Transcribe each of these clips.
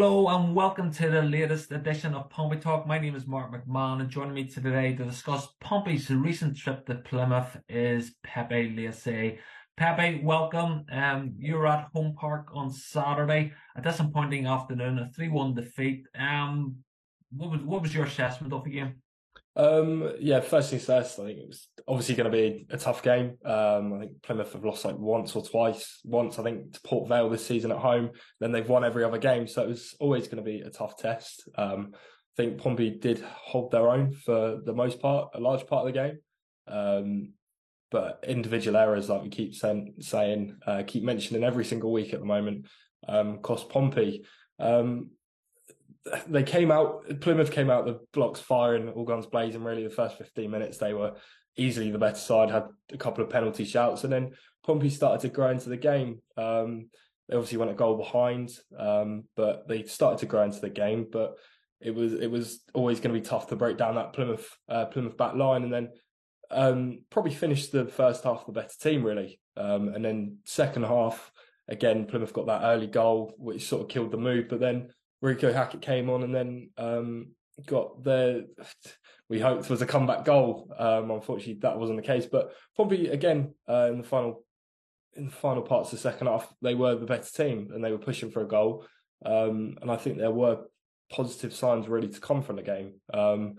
Hello and welcome to the latest edition of Pompey Talk. My name is Mark McMahon and joining me today to discuss Pompey's recent trip to Plymouth is Pepe Lacey. Pepe, welcome. Um, you were at Home Park on Saturday, a disappointing afternoon, a 3-1 defeat. Um, what was what was your assessment of the game? Um, yeah, first things first, I think it was obviously going to be a tough game. Um, I think Plymouth have lost like once or twice. Once, I think, to Port Vale this season at home. Then they've won every other game, so it was always going to be a tough test. Um, I think Pompey did hold their own for the most part, a large part of the game. Um, but individual errors, like we keep saying, saying uh, keep mentioning every single week at the moment, um, cost Pompey. Um, they came out. Plymouth came out the blocks firing, all guns blazing. Really, the first fifteen minutes they were easily the better side. Had a couple of penalty shouts, and then Pompey started to grow into the game. Um, they obviously went a goal behind, um, but they started to grow into the game. But it was it was always going to be tough to break down that Plymouth uh, Plymouth back line, and then um, probably finished the first half the better team really, um, and then second half again Plymouth got that early goal which sort of killed the mood, but then Reeco Hackett came on and then um, got the we hoped was a comeback goal. Um, unfortunately, that wasn't the case. But probably again uh, in the final in the final parts of the second half, they were the better team and they were pushing for a goal. Um, and I think there were positive signs really to come from the game. Um,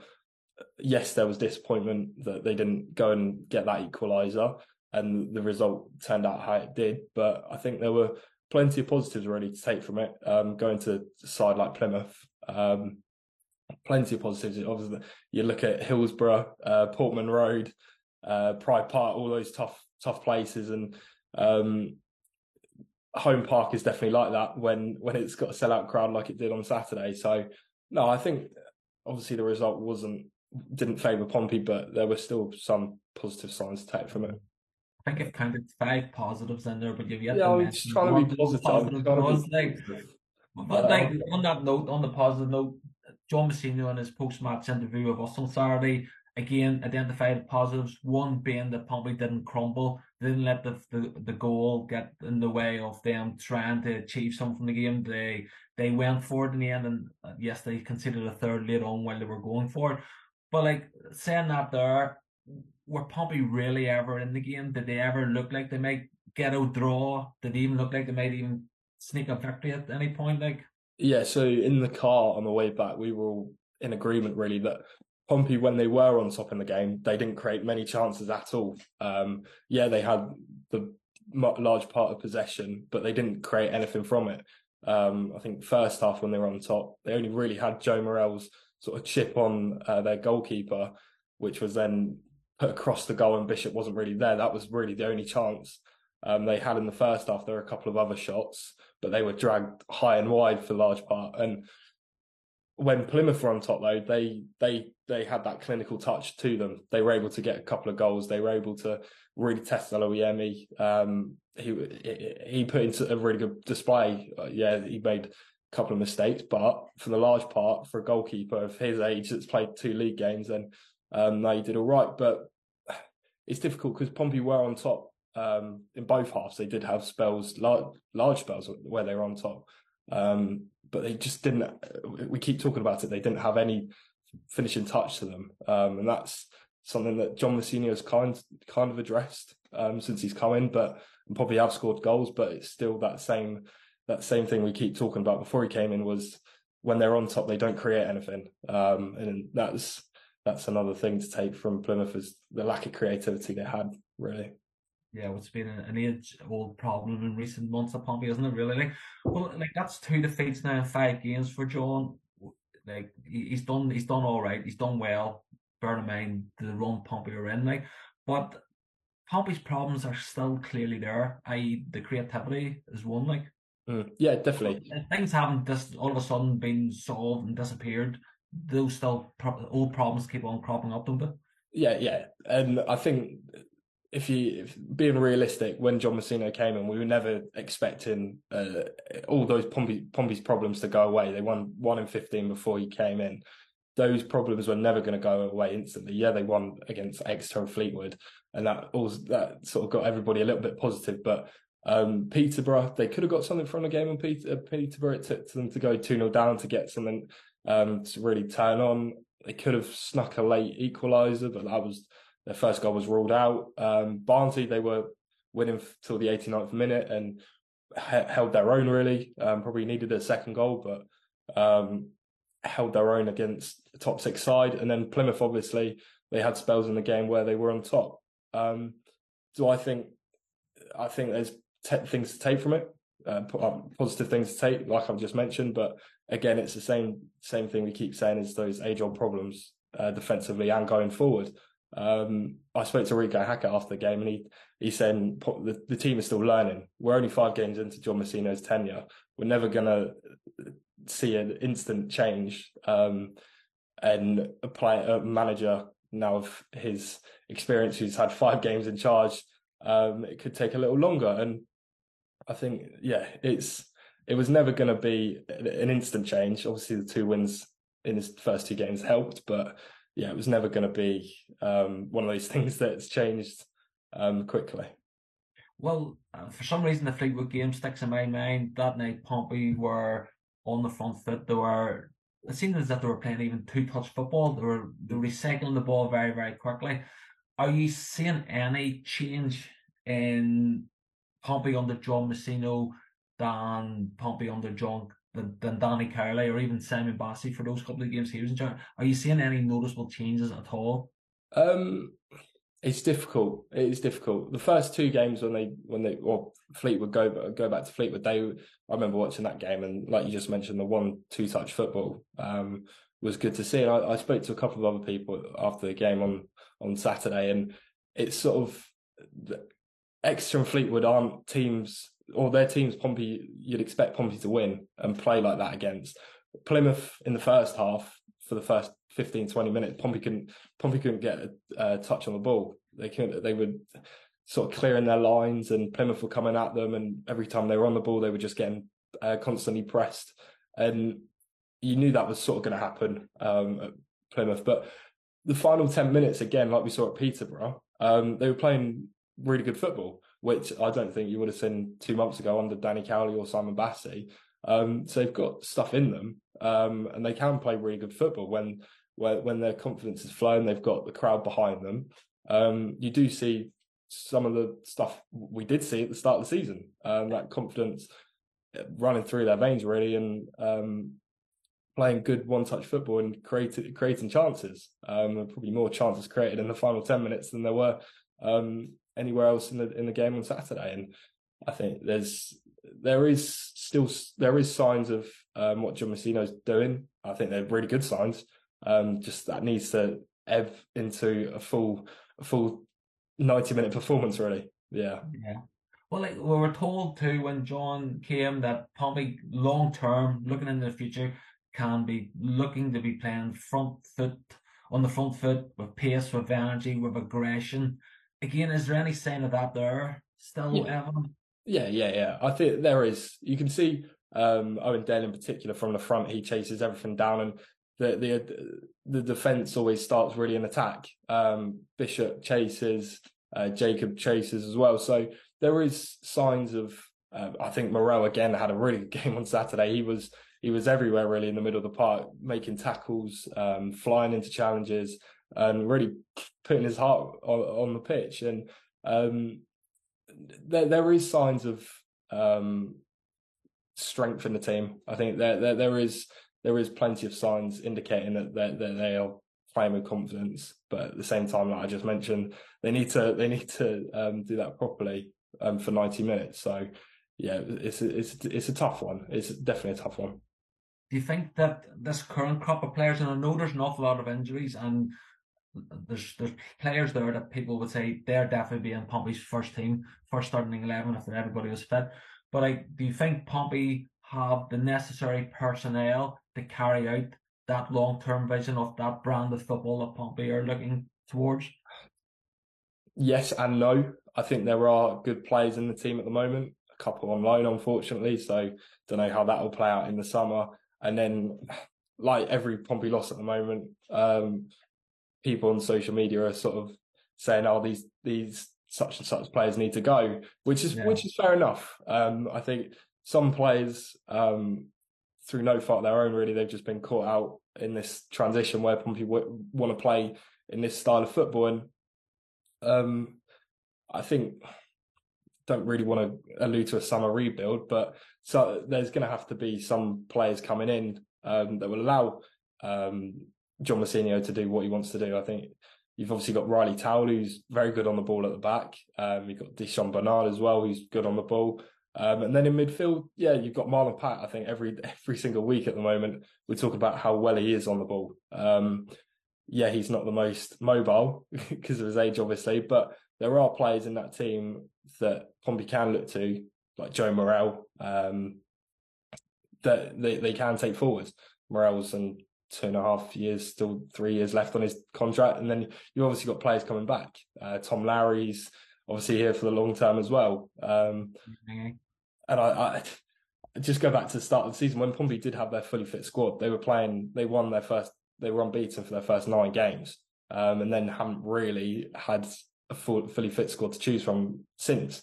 yes, there was disappointment that they didn't go and get that equaliser, and the result turned out how it did. But I think there were plenty of positives already to take from it. Um, going to side like Plymouth, um, plenty of positives. Obviously, you look at Hillsborough, uh, Portman Road, uh, Pride Park, all those tough tough places, and um, Home Park is definitely like that when when it's got a sellout crowd like it did on Saturday. So no, I think obviously the result wasn't didn't favour Pompey, but there were still some positive signs to take from it. I think I've counted five positives in there, but you've yet yeah, to mention to be positive. positive to was, like, but like on that note, on the positive note, John Mousinho in his post-match interview with us on Saturday again identified positives. One being that Pompey didn't crumble, they didn't let the, the the goal get in the way of them trying to achieve something from the game. They they went for it in the end, and uh, yes, they conceded a third late on while they were going for it. But like saying that there, were Pompey really ever in the game? Did they ever look like they might get a draw? Did they even look like they might even sneak a victory at any point? Like Yeah, so in the car on the way back, we were all in agreement really that Pompey, when they were on top in the game, they didn't create many chances at all. Um, yeah, they had the large part of possession, but they didn't create anything from it. Um, I think first half when they were on top, they only really had Joe Morrell's sort of chip on uh, their goalkeeper, which was then put across the goal, and Bishop wasn't really there. That was really the only chance um, they had in the first half. There were a couple of other shots, but they were dragged high and wide for the large part. And when Plymouth were on top, though, they they they had that clinical touch to them. They were able to get a couple of goals. They were able to really test Oluwayemi. Um, he he put into a really good display. Uh, yeah, he made a couple of mistakes, but for the large part, for a goalkeeper of his age that's played two league games, then um, no, he did all right. But it's difficult because Pompey were on top um, in both halves. They did have spells, large, large spells where they were on top. Um, but they just didn't. We keep talking about it. They didn't have any finishing touch to them, um, and that's something that John Mousinho has kind kind of addressed um, since he's come in. But probably have scored goals, but it's still that same that same thing we keep talking about before he came in was when they're on top they don't create anything, um, and that's that's another thing to take from Plymouth is the lack of creativity they had really yeah, it's been an age old problem in recent months at Pompey, isn't it? Really, like, well, like that's two defeats now in five games for John. Like he's done, he's done all right. He's done well. Bear in mind the run Pompey are in, like, but Pompey's problems are still clearly there. I.e., the creativity is one. Like, mm, yeah, definitely. Things haven't just all of a sudden been solved and disappeared. Those still pro- old problems keep on cropping up, don't they? Yeah, yeah, and I think if you if being realistic, when John Mousinho came in, we were never expecting uh, all those Pompey, Pompey's problems to go away. They won one in fifteen before he came in. Those problems were never going to go away instantly. Yeah, they won against Exeter and Fleetwood, and that all that sort of got everybody a little bit positive. But Um, Peterborough, they could have got something from the game on Peter, uh, Peterborough. It took them to go 2 0 down to get something um, to really turn on. They could have snuck a late equaliser, but that was their first goal was ruled out. Um, Barnsley, they were winning till the 89th minute and held their own really. Um, probably needed a second goal, but um, held their own against the top six side. And then Plymouth, obviously, they had spells in the game where they were on top. Um, do I think? I think there's te- things to take from it, uh, um, positive things to take, like I've just mentioned. But again, it's the same same thing we keep saying is those age old problems uh, defensively and going forward. Um, I spoke to Reeco Hackett after the game, and he he said the, the team is still learning. We're only five games into John Mousinho's tenure. We're never gonna see an instant change. Um, and a a manager now of his experience, who's had five games in charge, um, it could take a little longer. And I think, yeah, it's it was never going to be an instant change. Obviously, the two wins in his first two games helped, but yeah, it was never going to be um, one of those things that's changed um, quickly. Well, uh, for some reason, the Fleetwood game sticks in my mind. That night, Pompey were on the front foot. They were it seemed as if they were playing even two touch football. They were they were recycling the ball very, very quickly. Are you seeing any change in Pompey under John Mousinho than Pompey under John than, Danny Cowley or even Simon Bassey for those couple of games he was in charge? Are you seeing any noticeable changes at all? Um it's difficult. It is difficult. The first two games when they when they well Fleetwood go go back to Fleetwood, they I remember watching that game and like you just mentioned, the one two touch football um, was good to see. And I, I, spoke to a couple of other people after the game on on Saturday, and it's sort of Exeter and Fleetwood aren't teams or their teams Pompey you'd expect Pompey to win and play like that against. Plymouth in the first half for the first 15, 20 minutes, Pompey couldn't Pompey couldn't get a, a touch on the ball. They couldn't. They were sort of clearing their lines, and Plymouth were coming at them. And every time they were on the ball, they were just getting uh, constantly pressed. And you knew that was sort of going to happen um, at Plymouth. But the final ten minutes, again, like we saw at Peterborough, um, they were playing really good football, which I don't think you would have seen two months ago under Danny Cowley or Simon Bassey. Um, so they've got stuff in them, um, and they can play really good football when when, when their confidence is flowing, they've got the crowd behind them. Um, you do see some of the stuff we did see at the start of the season, um, that confidence uh, running through their veins really, and um, playing good one-touch football and creating creating chances. Um, probably more chances created in the final ten minutes than there were um, anywhere else in the in the game on Saturday. And I think there's there is still there is signs of um, what John Mousinho's doing. I think they're really good signs. Um, just that needs to ebb into a full a full ninety minute performance, really. Yeah. Yeah. Well, like we were told too when John came that Pompey long term, looking into the future, can be looking to be playing front foot on the front foot with pace, with energy, with aggression. Again, is there any sign of that there still, yeah. Evan? Yeah, yeah, yeah. I think there is. You can see um, Owen Dale in particular from the front. He chases everything down, and the the the defense always starts really an attack. Um, Bishop chases, uh, Jacob chases as well. So there is signs of. Uh, I think Morrell again had a really good game on Saturday. He was he was everywhere really in the middle of the park, making tackles, um, flying into challenges, and really putting his heart on, on the pitch. And um, there there is signs of um, strength in the team. I think there there, there is there is plenty of signs indicating that that, that they are playing with confidence. But at the same time, like I just mentioned, they need to they need to um, do that properly um, for ninety minutes. So yeah, it's it's it's a tough one. It's definitely a tough one. Do you think that this current crop of players, and I know there's an awful lot of injuries, and there's there's players there that people would say they're definitely being Pompey's first team, first starting eleven if everybody was fit. But like, do you think Pompey have the necessary personnel to carry out that long term vision of that brand of football that Pompey are looking towards? Yes and no. I think there are good players in the team at the moment. A couple on loan, unfortunately. So don't know how that will play out in the summer. And then, like every Pompey loss at the moment, um, people on social media are sort of saying, "Oh, these these such and such players need to go, which is yeah. which is fair enough. Um, I think some players, um, through no fault of their own, really, they've just been caught out in this transition where Pompey w- want to play in this style of football, and um, I think don't really want to allude to a summer rebuild, but so there's going to have to be some players coming in um, that will allow um, John Mousinho to do what he wants to do. I think you've obviously got Ryley Towler, who's very good on the ball at the back. Um, you've got Di'Shon Bernard as well, who's good on the ball. Um, and then in midfield, yeah, you've got Marlon Pack. I think every every single week at the moment, we talk about how well he is on the ball. Um, yeah, he's not the most mobile because of his age, obviously, but there are players in that team that Pompey can look to, like Joe Morrell, um, that they, they can take forwards. Morrell's and two and a half years, still three years left on his contract, and then you obviously got players coming back. Uh, Tom Lowery's obviously here for the long term as well. Um, mm-hmm. And I, I, just go back to the start of the season when Pompey did have their fully fit squad. They were playing. They won their first. They were unbeaten for their first nine games, um, and then haven't really had a full, fully fit squad to choose from since.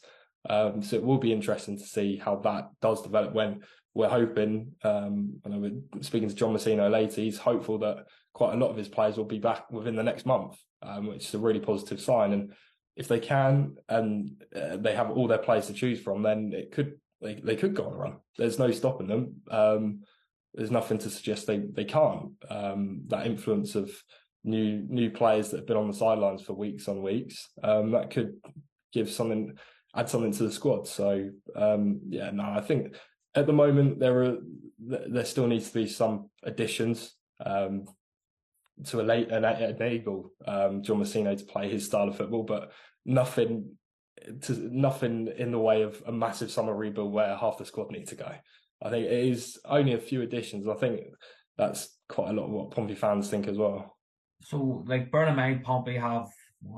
Um, so it will be interesting to see how that does develop when we're hoping, um, I know we're speaking to John Mousinho later, he's hopeful that quite a lot of his players will be back within the next month, um, which is a really positive sign. And if they can and uh, they have all their players to choose from, then it could they, they could go on a run. There's no stopping them. Um, there's nothing to suggest they they can't. Um, that influence of new new players that have been on the sidelines for weeks on weeks um, that could give something add something to the squad. So um, yeah, no, I think at the moment there are there still needs to be some additions um, to enable um, John Mousinho to play his style of football, but nothing to nothing in the way of a massive summer rebuild where half the squad need to go. I think it is only a few additions. I think that's quite a lot of what Pompey fans think as well. So, like, Burnham mind, Pompey have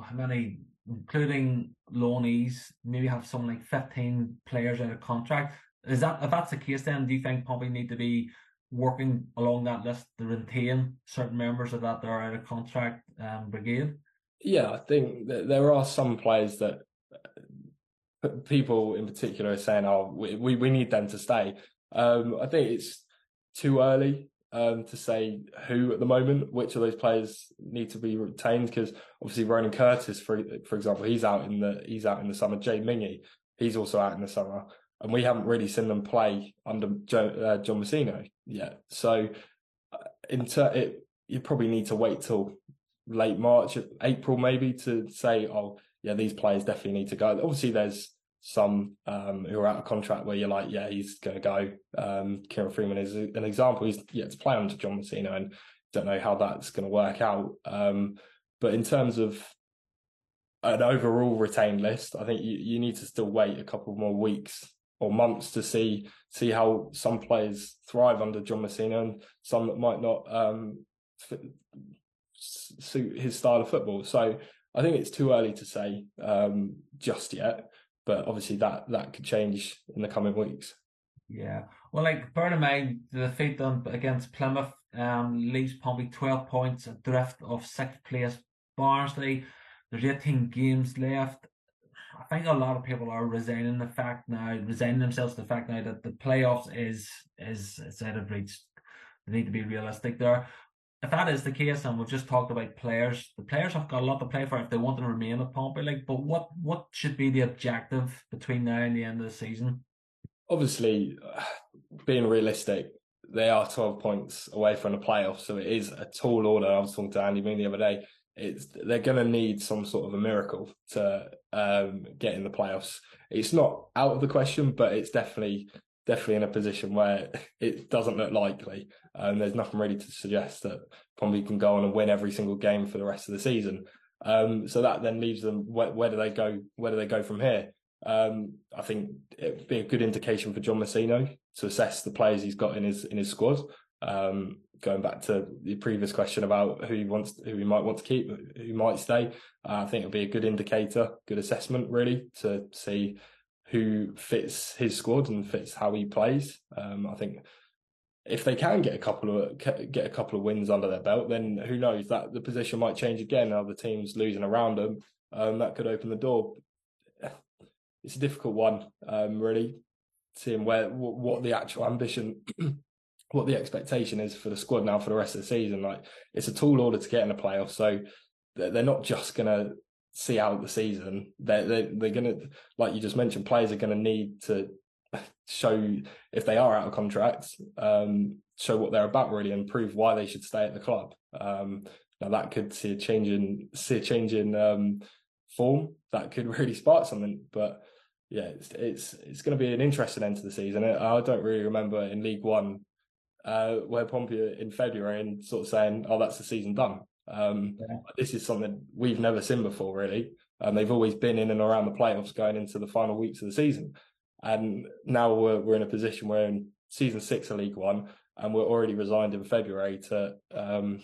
how many, including loanees, maybe have something like 15 players of contract. Is that if that's the case, then do you think Pompey need to be working along that list to retain certain members of that that are out of contract um, brigade? Yeah, I think there are some players that uh, people in particular are saying, "Oh, we we, we need them to stay." Um, I think it's too early um, to say who at the moment, which of those players need to be retained. Because obviously, Ronan Curtis, for for example, he's out in the he's out in the summer. Jay Mingi, he's also out in the summer and we haven't really seen them play under Joe, uh, John Mousinho yet. So, uh, in ter- it, you probably need to wait till late March, April maybe to say, oh yeah, these players definitely need to go. Obviously, there's some um, who are out of contract where you're like, yeah, he's going to go. Um, Kieron Freeman is an example. He's yet to play under John Mousinho, and don't know how that's going to work out. Um, but in terms of an overall retained list, I think you, you need to still wait a couple more weeks or months to see see how some players thrive under John Mousinho and some that might not um, fit, suit his style of football. So I think it's too early to say um, just yet, but obviously that that could change in the coming weeks. Yeah, well, like mind the defeat done against Plymouth um, leaves Pompey twelve points adrift of sixth place. Barnsley, there's eighteen games left. I think a lot of people are resigning the fact now, resigning themselves to the fact now that the playoffs is is is out of reach. They need to be realistic there. If that is the case, and we've just talked about players, the players have got a lot to play for if they want to remain at Pompey. Like, but what what should be the objective between now and the end of the season? Obviously, being realistic, they are 12 points away from the playoffs, so it is a tall order. I was talking to Andy Moon the other day it's they're going to need some sort of a miracle to um, get in the playoffs. It's not out of the question, but it's definitely definitely in a position where it doesn't look likely. Um, there's nothing really to suggest that Pompey can go on and win every single game for the rest of the season. Um, so that then leaves them where, where, do they go? Where do they go from here? Um, I think it'd be a good indication for John Mousinho to assess the players he's got in his in his squad. Um, going back to the previous question about who he wants, who he might want to keep, who might stay, uh, I think it'll be a good indicator, good assessment really to see who fits his squad and fits how he plays. Um, I think if they can get a couple of get a couple of wins under their belt, then who knows that the position might change again. Other teams losing around them, um, that could open the door it's a difficult one, um, really, seeing where what the actual ambition, what the expectation is for the squad now for the rest of the season. Like it's a tall order to get in the playoffs, so they're not just gonna see out the season. They're they're, they're gonna, like you just mentioned, players are gonna need to show if they are out of contracts, um, show what they're about really, and prove why they should stay at the club. Um, now that could see a change in see a change in um, form that could really spark something. But yeah, it's it's, it's going to be an interesting end to the season. I don't really remember in League One uh, where Pompey in February and sort of saying, "Oh, that's the season done." Um, yeah. This is something we've never seen before, really. And they've always been in and around the playoffs going into the final weeks of the season. And now we're, we're in a position where in season six of League One, and we're already resigned in February to um,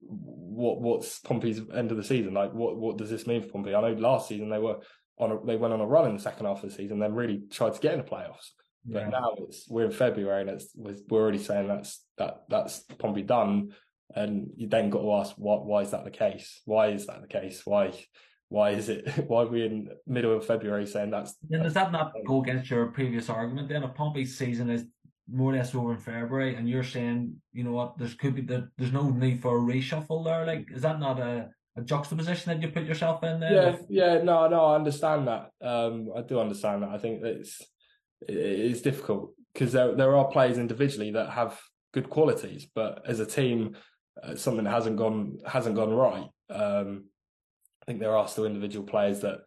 what what's Pompey's end of the season like? What what does this mean for Pompey? I know last season they were on a, they went on a run in the second half of the season, then really tried to get in the playoffs. But yeah. now it's we're in February and it's we're already saying that's that that's Pompey done, and you then got to ask what why is that the case? Why is that the case? Why why is it why are we in middle of February saying that's? Then does that not go against your previous argument? Then if Pompey's season is more or less over in February, and you're saying, you know what, there's could be the, there's no need for a reshuffle there. Like, is that not a, a juxtaposition that you put yourself in there? Yeah, yeah, no, no, I understand that. Um, I do understand that. I think it's it is difficult because there there are players individually that have good qualities, but as a team, uh, something hasn't gone hasn't gone right. Um, I think there are still individual players that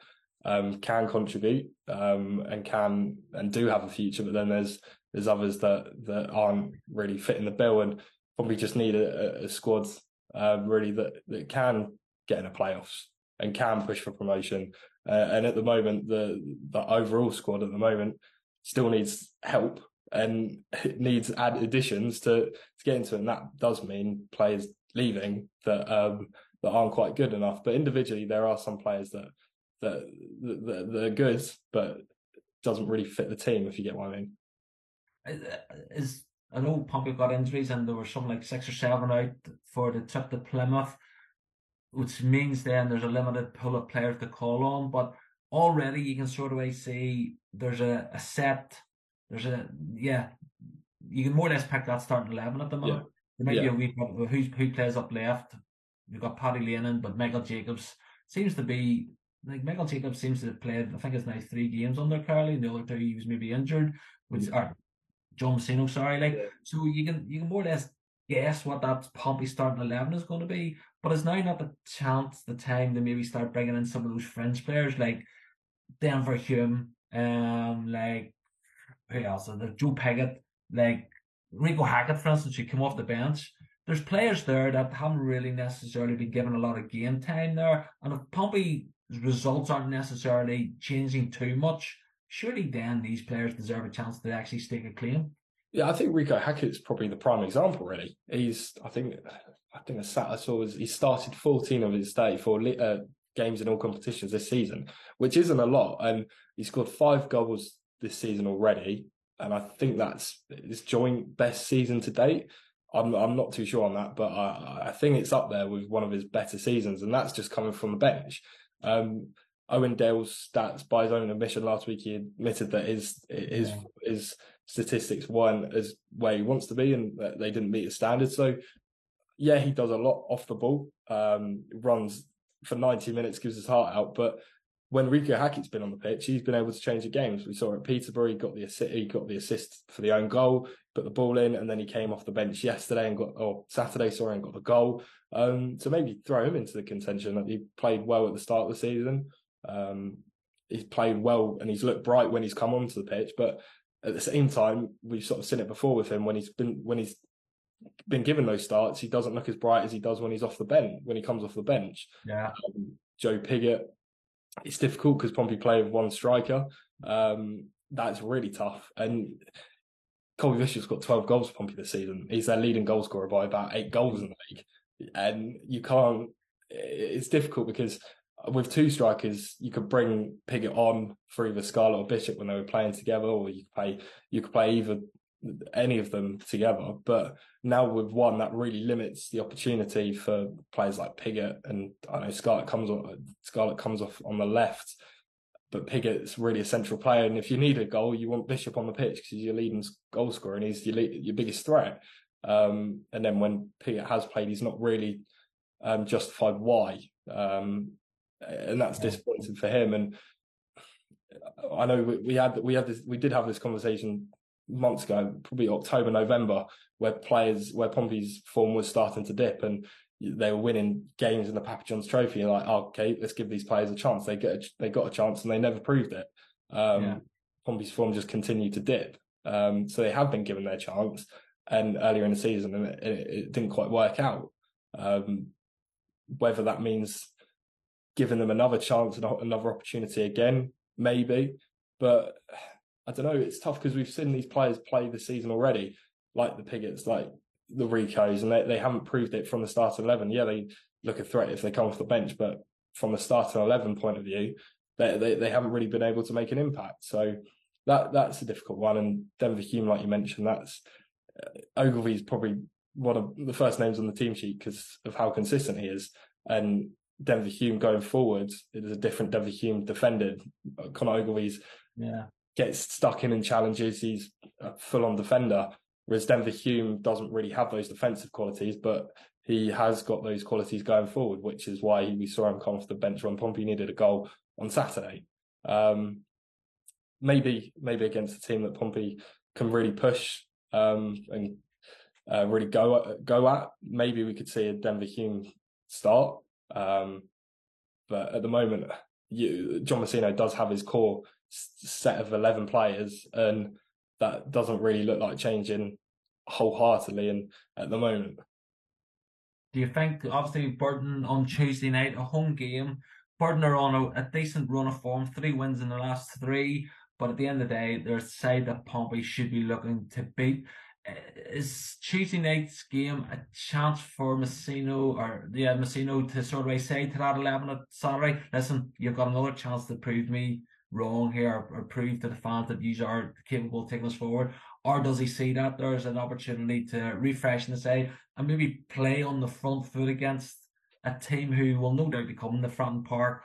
um, can contribute um, and can and do have a future, but then there's there's others that that aren't really fitting the bill and probably just need a, a squad uh, really that that can get in the playoffs and can push for promotion. Uh, and at the moment, the the overall squad at the moment still needs help and needs add additions to to get into it. And that does mean players leaving that um, that aren't quite good enough. But individually, there are some players that that that, that are good, but doesn't really fit the team. If you get what I mean is I know Pompey got injuries and there were some like six or seven out for the trip to Plymouth, which means then there's a limited pool of players to call on. But already you can sort of see there's a, a set, there's a yeah, you can more or less pick that starting eleven at the moment. Yeah. There might yeah. be a wee who's who plays up left. You've got Paddy Lennon, but Michael Jacobs seems to be like Michael Jacobs seems to have played. I think it's now three games under Carly. The other two he was maybe injured, which are John Mousinho, sorry, like yeah. so you can you can more or less guess what that Pompey starting eleven is going to be, but it's now not the chance, the time to maybe start bringing in some of those French players like Denver Hume, um, like who else? There's Joe Pigott, like Reeco Hackett, for instance, who came off the bench. There's players there that haven't really necessarily been given a lot of game time there, and if Pompey's results aren't necessarily changing too much, surely then these players deserve a chance to actually stake a claim. Yeah, I think Reeco Hackett's probably the prime example. Really, he's I think I think I saw he started 14 of his 34 uh, games in all competitions this season, which isn't a lot, and he scored five goals this season already, and I think that's his joint best season to date. I'm I'm not too sure on that, but I, I think it's up there with one of his better seasons, and that's just coming from the bench. Um, Owen Dale's stats, by his own admission last week, he admitted that his his yeah. his statistics weren't as where he wants to be, and that they didn't meet his standards. So, yeah, he does a lot off the ball. Um, runs for ninety minutes, gives his heart out. But when Reeco Hackett's been on the pitch, he's been able to change the games. We saw at Peterborough, he got the assist, he got the assist for the own goal, put the ball in, and then he came off the bench yesterday and got or Saturday, sorry, and got the goal. Um, so maybe throw him into the contention. That he played well at the start of the season. Um, he's played well and he's looked bright when he's come onto the pitch, but at the same time, we've sort of seen it before with him when he's been when he's been given those starts, he doesn't look as bright as he does when he's off the bench when he comes off the bench. Yeah, um, Joe Pigott. It's difficult because Pompey play with one striker. Um, that's really tough. And Colby Bishop's got 12 goals for Pompey this season. He's their leading goal scorer by about eight goals in the league. And you can't, it's difficult because with two strikers, you could bring Pigott on for either Scarlett or Bishop when they were playing together, or you could play you could play either any of them together. But now with one, that really limits the opportunity for players like Pigott and I know Scarlett comes on Scarlett comes off on the left. but Pigott's really a central player, and if you need a goal, you want Bishop on the pitch because he's your leading goal scorer and he's your your biggest threat. Um, and then when Piggott has played, he's not really um, justified why, um, and that's disappointing for him. And I know we, we had we had this we did have this conversation months ago, probably October November, where players where Pompey's form was starting to dip and they were winning games in the Papa John's Trophy. And like, oh, okay, let's give these players a chance. They get a, they got a chance and they never proved it. Um, yeah. Pompey's form just continued to dip. Um, so they have been given their chance, and earlier in the season, and it, it didn't quite work out. Um, whether that means giving them another chance and another opportunity again, maybe. But I don't know. It's tough because we've seen these players play the season already, like the Pigotts, like the Ricos, and they, they haven't proved it from the starting eleven. Yeah, they look a threat if they come off the bench, but from the starting eleven point of view, they, they they haven't really been able to make an impact. So that that's a difficult one. And Denver Hume, like you mentioned, that's uh, Ogilvie's probably one of the first names on the team sheet because of how consistent he is. And Denver Hume going forward, it is a different Denver Hume defended. Connor Ogilvie's yeah gets stuck in and challenges. He's a full on defender. Whereas Denver Hume doesn't really have those defensive qualities, but he has got those qualities going forward, which is why we saw him come off the bench when Pompey needed a goal on Saturday. Um, maybe, maybe against a team that Pompey can really push um, and uh, really go go at. Maybe we could see a Denver Hume start, um, but at the moment, you, John Mousinho does have his core set of eleven players, and that doesn't really look like changing wholeheartedly and at the moment. Do you think obviously Burton on Tuesday night, a home game, Burton are on a, a, decent run of form, three wins in the last three, but at the end of the day, they're a side that Pompey should be looking to beat. Is Tuesday night's game a chance for Mousinho or yeah Mousinho to sort of say to that eleven at Saturday, listen, you've got another chance to prove me wrong here or, or prove to the fans that you are capable of taking us forward? Or does he see that there's an opportunity to refresh the side and maybe play on the front foot against a team who will no doubt be coming to Fratton Park,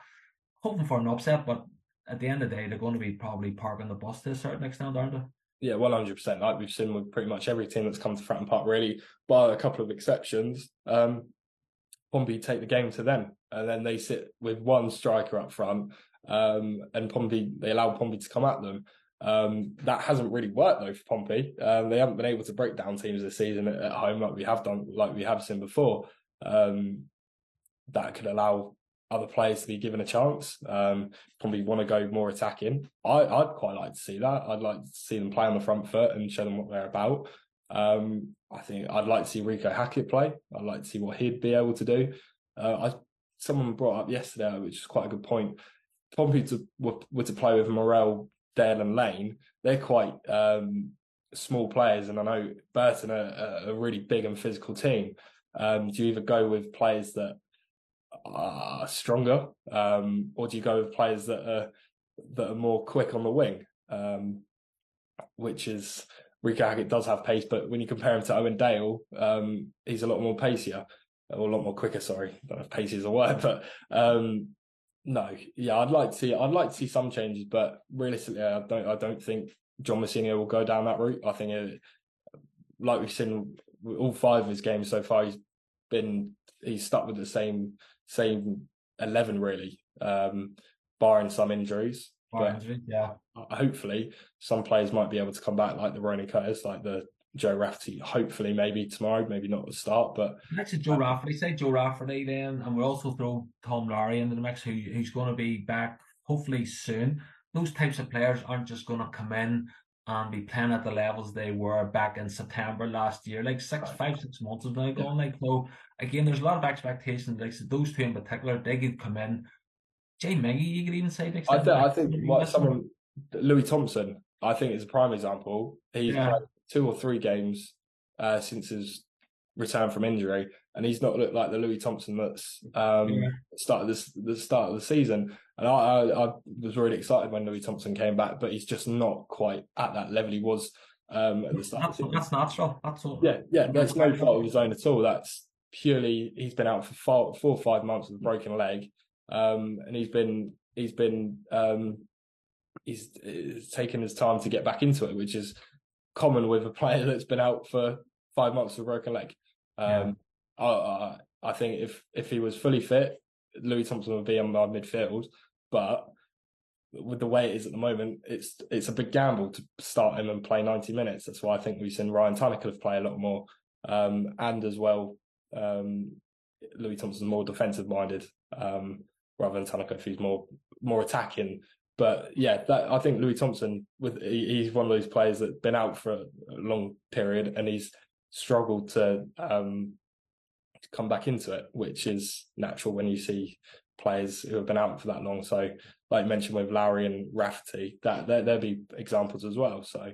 hoping for an upset, but at the end of the day, they're going to be probably parking the bus to a certain extent, aren't they? Yeah, one hundred percent. Like we've seen with pretty much every team that's come to Fratton Park, really, bar a couple of exceptions. Um, Pompey take the game to them, and then they sit with one striker up front um, and Pompey they allow Pompey to come at them. Um, that hasn't really worked though for Pompey. Um, they haven't been able to break down teams this season at, at home like we have done, like we have seen before. Um, that could allow other players to be given a chance. Um, probably want to go more attacking. I, would quite like to see that. I'd like to see them play on the front foot and show them what they're about. Um, I think I'd like to see Reeco Hackett play. I'd like to see what he'd be able to do. Uh, I, someone brought up yesterday, which is quite a good point. Pompey to, were, were to play with Morrell, Dale, and Lane, they're quite um, small players, and I know Burton are a, really big and physical team. Um, do you either go with players that are stronger, um, or do you go with players that are that are more quick on the wing? Um, which is Reeco Hackett does have pace, but when you compare him to Owen Dale, um, he's a lot more pacier, or a lot more quicker. Sorry, I don't know if pace is a word, but um, no, yeah, I'd like to see. I'd like to see some changes, but realistically, I don't. I don't think John Mousinho will go down that route. I think, it, like we've seen, all five of his games so far, he's been he's stuck with the same same eleven really, um, barring some injuries. But yeah. Hopefully, some players might be able to come back, like the Ronnie Curtis, like the Joe Rafferty, hopefully maybe tomorrow, maybe not at the start, but actually Joe Rafferty, say Joe Rafferty then, and we'll also throw Tom Lowery into the mix, who who's going to be back hopefully soon. Those types of players aren't just going to come in and be playing at the levels they were back in September last year, like six, five, six months of now gone. Like so, again, there's a lot of expectations. Like so those two in particular, they could come in. Jay Maggie, you could even say next. I, th- I think what someone Louis Thompson, I think is a prime example. He's yeah. played two or three games uh, since his return from injury, and he's not looked like the Louis Thompson that's um, yeah. started this the start of the season. And I, I, I, was really excited when Louis Thompson came back, but he's just not quite at that level he was um, at the start. That's, the that's natural. That's all. Yeah, yeah. There's no fault of his own at all. That's purely he's been out for four, four or five months with a broken leg, um, and he's been he's been um, he's, he's taken his time to get back into it, which is common with a player that's been out for five months with a broken leg. Um, yeah. I, I think if if he was fully fit, Louis Thompson would be on my midfield, but with the way it is at the moment, it's it's a big gamble to start him and play 90 minutes. That's why I think we've seen Ryan Tunnicliffe play a lot more. Um, and as well, um, Louis Thompson's more defensive minded um, rather than Tunnicliffe, who's more more attacking. But yeah, that, I think Louis Thompson, with he, he's one of those players that's been out for a long period and he's struggled to um, come back into it, which is natural when you see players who have been out for that long. So, like mentioned with Lowery and Rafferty, that there there'll be examples as well. So,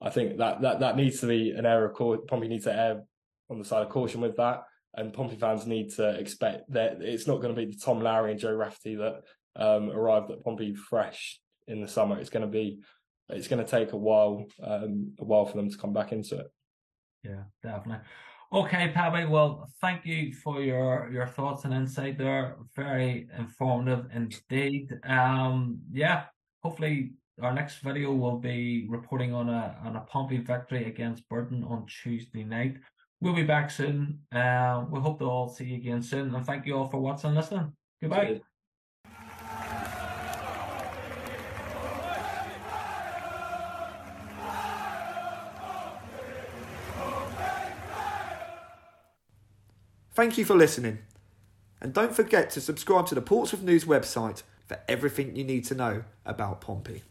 I think that that that needs to be an error. Pompey needs to err on the side of caution with that, and Pompey fans need to expect that it's not going to be the Tom Lowery and Joe Rafferty that um, arrived at Pompey fresh in the summer. It's going to be it's going to take a while um, a while for them to come back into it. Yeah, definitely. Okay, Paddy. Well, thank you for your your thoughts and insight. They're very informative indeed. Um, yeah, hopefully our next video will be reporting on a on a Pompey victory against Burton on Tuesday night. We'll be back soon. Uh, we hope to all see you again soon, and thank you all for watching and listening. Goodbye. Thank you for listening. And don't forget to subscribe to the Portsmouth News website for everything you need to know about Pompey.